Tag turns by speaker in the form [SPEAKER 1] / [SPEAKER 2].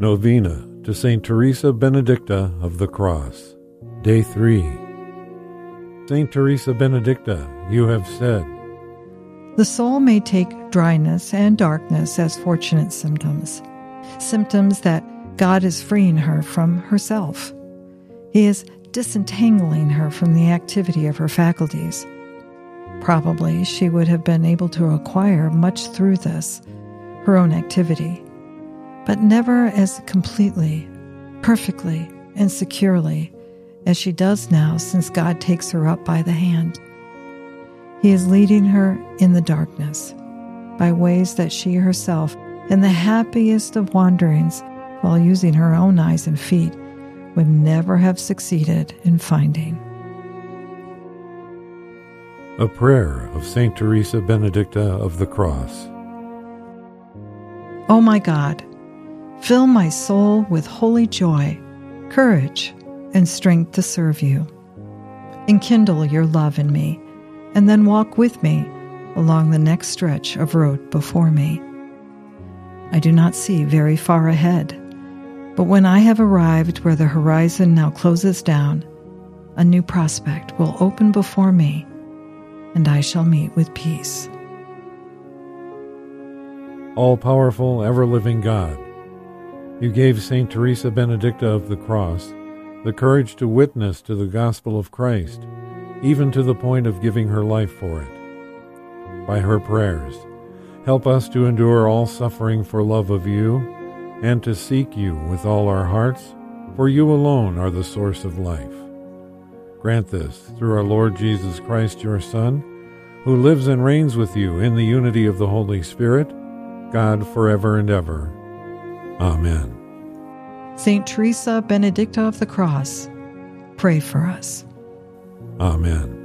[SPEAKER 1] Novena to St. Teresa Benedicta of the Cross. Day 3. St. Teresa Benedicta, you have said,
[SPEAKER 2] The soul may take dryness and darkness as fortunate symptoms, symptoms that God is freeing her from herself. He is disentangling her from the activity of her faculties. Probably she would have been able to acquire much through this, her own activity but never as completely, perfectly, and securely as she does now since God takes her up by the hand. He is leading her in the darkness by ways that she herself, in the happiest of wanderings, while using her own eyes and feet, would never have succeeded in finding.
[SPEAKER 1] A prayer of St. Teresa Benedicta of the Cross.
[SPEAKER 2] O oh my God, Fill my soul with holy joy, courage, and strength to serve you. Enkindle your love in me, and then walk with me along the next stretch of road before me. I do not see very far ahead, but when I have arrived where the horizon now closes down, a new prospect will open before me, and I shall meet with peace.
[SPEAKER 1] All powerful, ever living God you gave St. Teresa Benedicta of the Cross the courage to witness to the gospel of Christ, even to the point of giving her life for it. By her prayers, help us to endure all suffering for love of you and to seek you with all our hearts, for you alone are the source of life. Grant this through our Lord Jesus Christ, your Son, who lives and reigns with you in the unity of the Holy Spirit, God forever and ever. Amen.
[SPEAKER 2] Saint Teresa Benedicta of the Cross, pray for us.
[SPEAKER 1] Amen.